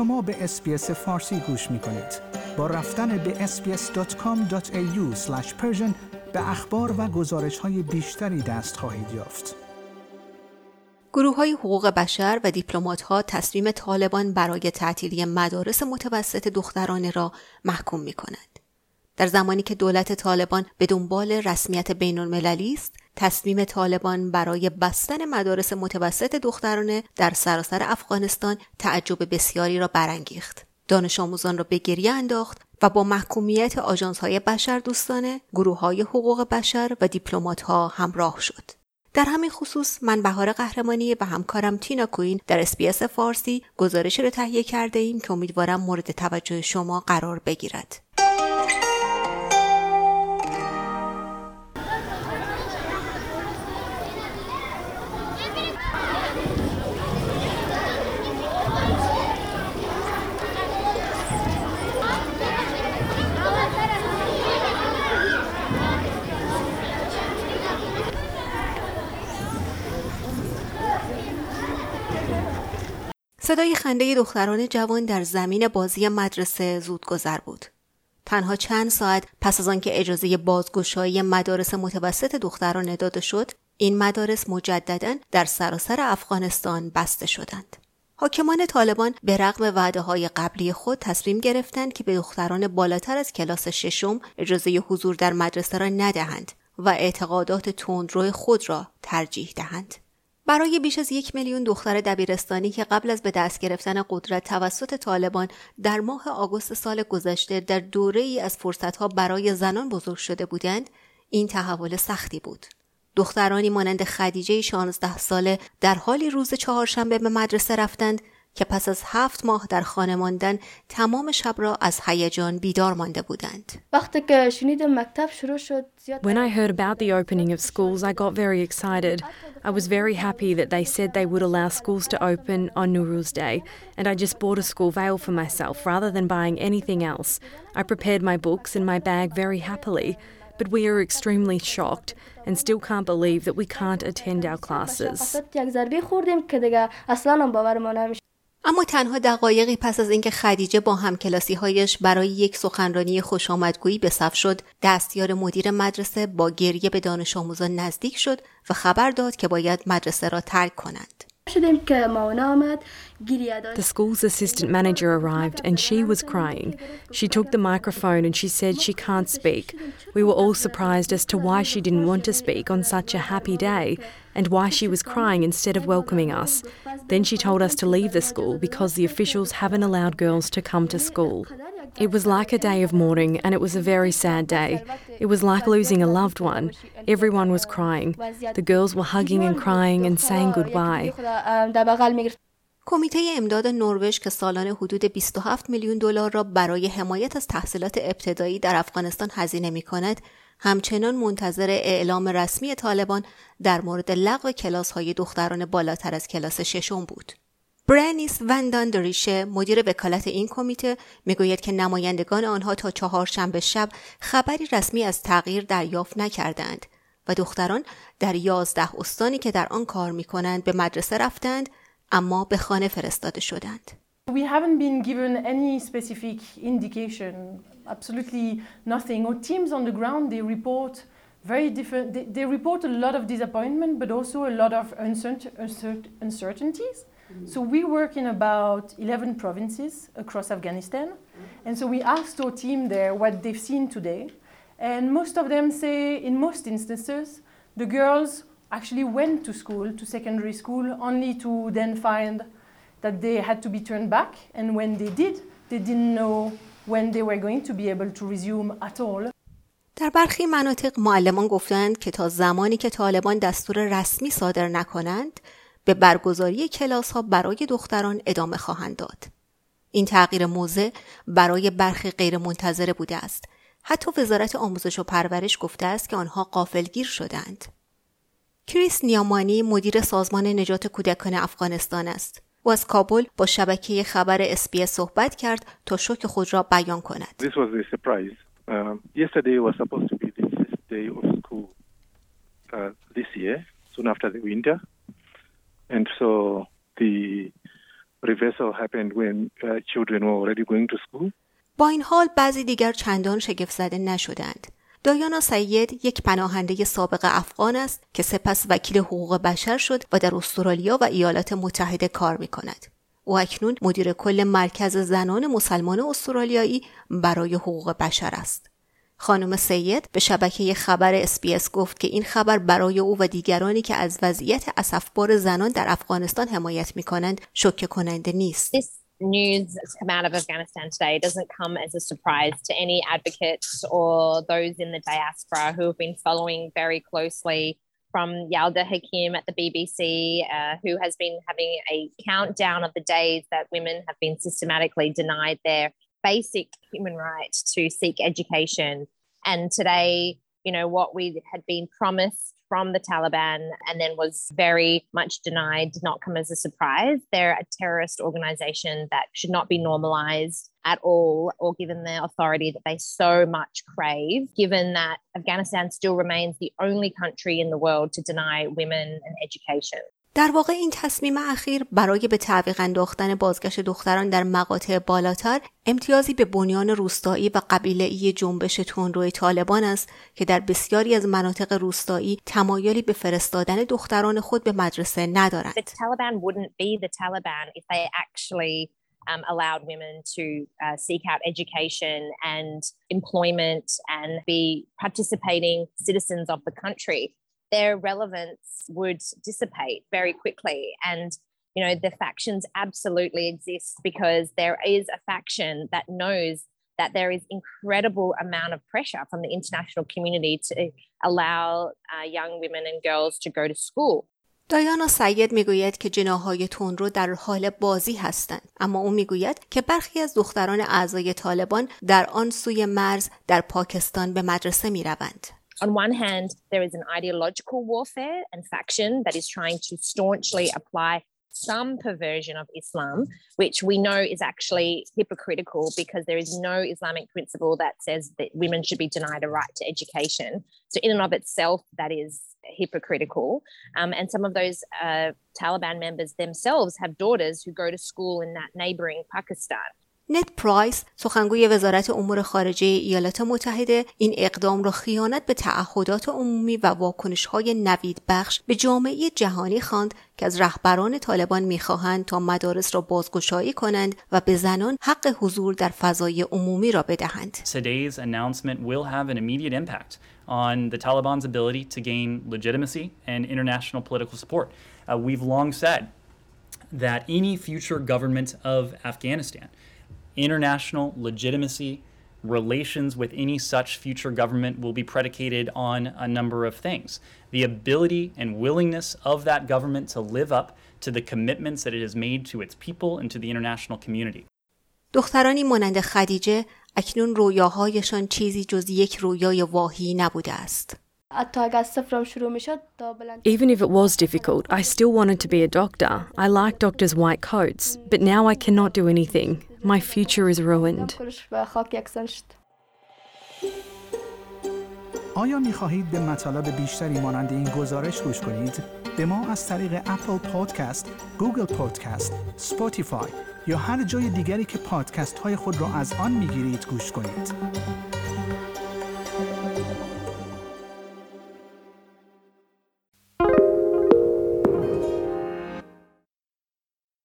شما به SBS فارسی گوش می کنید. با رفتن به sbs.com.au به اخبار و گزارش های بیشتری دست خواهید یافت. گروه های حقوق بشر و دیپلمات ها تصمیم طالبان برای تعطیلی مدارس متوسط دخترانه را محکوم می کند. در زمانی که دولت طالبان به دنبال رسمیت بین المللی است، تصمیم طالبان برای بستن مدارس متوسط دخترانه در سراسر افغانستان تعجب بسیاری را برانگیخت. دانش آموزان را به گریه انداخت و با محکومیت آژانس های بشر دوستانه، گروه های حقوق بشر و دیپلمات ها همراه شد. در همین خصوص من بهار قهرمانی و همکارم تینا کوین در اسپیس فارسی گزارش را تهیه کرده ایم که امیدوارم مورد توجه شما قرار بگیرد. صدای خنده دختران جوان در زمین بازی مدرسه زودگذر بود. تنها چند ساعت پس از آنکه اجازه بازگشایی مدارس متوسط دختران داده شد، این مدارس مجددا در سراسر افغانستان بسته شدند. حاکمان طالبان به رغم وعده های قبلی خود تصمیم گرفتند که به دختران بالاتر از کلاس ششم اجازه حضور در مدرسه را ندهند و اعتقادات تندرو خود را ترجیح دهند. برای بیش از یک میلیون دختر دبیرستانی که قبل از به دست گرفتن قدرت توسط طالبان در ماه آگوست سال گذشته در دوره ای از فرصتها برای زنان بزرگ شده بودند این تحول سختی بود دخترانی مانند خدیجه 16 ساله در حالی روز چهارشنبه به مدرسه رفتند که پس از هفت ماه در خانه ماندن تمام شب را از هیجان بیدار مانده بودند. وقتی که شنیدم مکتب شروع شد When I heard about the opening of schools, I got very excited. I was very happy that they said they would allow schools to open on Nuruz Day, and I just bought a school veil for myself rather than buying anything else. I prepared my books and my bag very happily, but we are extremely shocked and still can't believe that we can't attend our classes. اما تنها دقایقی پس از اینکه خدیجه با همکلاسی هایش برای یک سخنرانی خوش آمدگویی به صف شد دستیار مدیر مدرسه با گریه به دانش آموزان نزدیک شد و خبر داد که باید مدرسه را ترک کنند The school's assistant manager arrived and she was crying. She took the microphone and she said she can't speak. We were all surprised as to why she didn't want to speak on such a happy day and why she was crying instead of welcoming us. Then she told us to leave the school because the officials haven't allowed girls to come to school. It was like a day of mourning and it was a very sad day. It was like losing a loved one. Everyone was crying. The girls were hugging and crying and saying goodbye. کمیته امداد نروژ که سالانه حدود 27 میلیون دلار را برای حمایت از تحصیلات ابتدایی در افغانستان هزینه می کند، همچنان منتظر اعلام رسمی طالبان در مورد لغو کلاس های دختران بالاتر از کلاس ششم بود. برانیس وندان دریشه مدیر وکالت این کمیته می‌گوید که نمایندگان آنها تا چهارشنبه شب خبری رسمی از تغییر دریافت نکردند و دختران در یازده استانی که در آن کار می کنند به مدرسه رفتند اما به خانه فرستاده شدند. We haven't been given any specific indication, absolutely nothing. Our teams on the ground, they report very different, they, they report a lot of disappointment, but also a lot of uncertainties. So we work in about 11 provinces across Afghanistan. And so we asked our team there what they've seen today. And most of them say, in most instances, the girls actually went to school, to secondary school, only to then find that they had to be turned back. And when they did, they didn't know when they were going to be able to resume at all. در برخی مناطق معلمان گفتند که تا زمانی که طالبان دستور رسمی صادر نکنند به برگزاری کلاس ها برای دختران ادامه خواهند داد. این تغییر موضع برای برخی غیر منتظره بوده است. حتی وزارت آموزش و پرورش گفته است که آنها قافلگیر شدند. کریس نیامانی مدیر سازمان نجات کودکان افغانستان است. او از کابل با شبکه خبر اسپیه صحبت کرد تا شوک خود را بیان کند. This And so the reversal happened when uh, children were already going to school. با این حال بعضی دیگر چندان شگفت زده نشدند. دایانا سید یک پناهنده سابق افغان است که سپس وکیل حقوق بشر شد و در استرالیا و ایالات متحده کار می کند. او اکنون مدیر کل مرکز زنان مسلمان استرالیایی برای حقوق بشر است. خانم سید به شبکه خبر SBS گفت که این خبر برای او و دیگرانی که از وضعیت اسفبار زنان در افغانستان حمایت می کنند شوکه کننده نیست. news that's come out of Afghanistan today doesn't come as a surprise to any advocates or those in the diaspora who have been following very closely from Yalda Hakim at the BBC, uh, who has been having a countdown of the days that women have been systematically denied their basic human right to seek education. And today, you know, what we had been promised from the Taliban and then was very much denied did not come as a surprise. They're a terrorist organization that should not be normalized at all or given the authority that they so much crave, given that Afghanistan still remains the only country in the world to deny women an education. در واقع این تصمیم اخیر برای به تعویق انداختن بازگشت دختران در مقاطع بالاتر امتیازی به بنیان روستایی و قبیله‌ای جنبش تندرو طالبان است که در بسیاری از مناطق روستایی تمایلی به فرستادن دختران خود به مدرسه ندارند. Um, allowed women to uh, seek out education and employment and be participating citizens of the country. their relevance would dissipate very quickly. And, you know, the factions absolutely exist because there is a faction that knows that there is incredible amount of pressure from the international community to allow uh, young women and girls to go to school. دایانا سید میگوید که جناهای تندرو در حال بازی هستند اما او میگوید که برخی از دختران اعضای طالبان در آن سوی مرز در پاکستان به مدرسه میروند on one hand, there is an ideological warfare and faction that is trying to staunchly apply some perversion of Islam, which we know is actually hypocritical because there is no Islamic principle that says that women should be denied a right to education. So, in and of itself, that is hypocritical. Um, and some of those uh, Taliban members themselves have daughters who go to school in that neighboring Pakistan. نت پرایس سخنگوی وزارت امور خارجه ایالات متحده این اقدام را خیانت به تعهدات عمومی و واکنش های نوید بخش به جامعه جهانی خواند که از رهبران طالبان می‌خواهند تا مدارس را بازگشایی کنند و به زنان حق حضور در فضای عمومی را بدهند. Today's announcement will have an immediate impact on the Taliban's ability to gain legitimacy and international political support. Uh, we've long said that any future government of Afghanistan international legitimacy, relations with any such future government will be predicated on a number of things. The ability and willingness of that government to live up to the commitments that it has made to its people and to the international community. دخترانی مانند خدیجه اکنون رویاهایشان چیزی جز یک رویای واهی نبوده است. Even if it was difficult, I still wanted to be a doctor. I like doctors' white coats, but now I cannot do anything. My future is ruined. آیا می خواهید به مطالب بیشتری مانند این گزارش گوش کنید؟ به ما از طریق اپل پادکست، Google Podcast، Spotify یا هر جای دیگری که پادکست های خود را از آن می گیرید گوش کنید.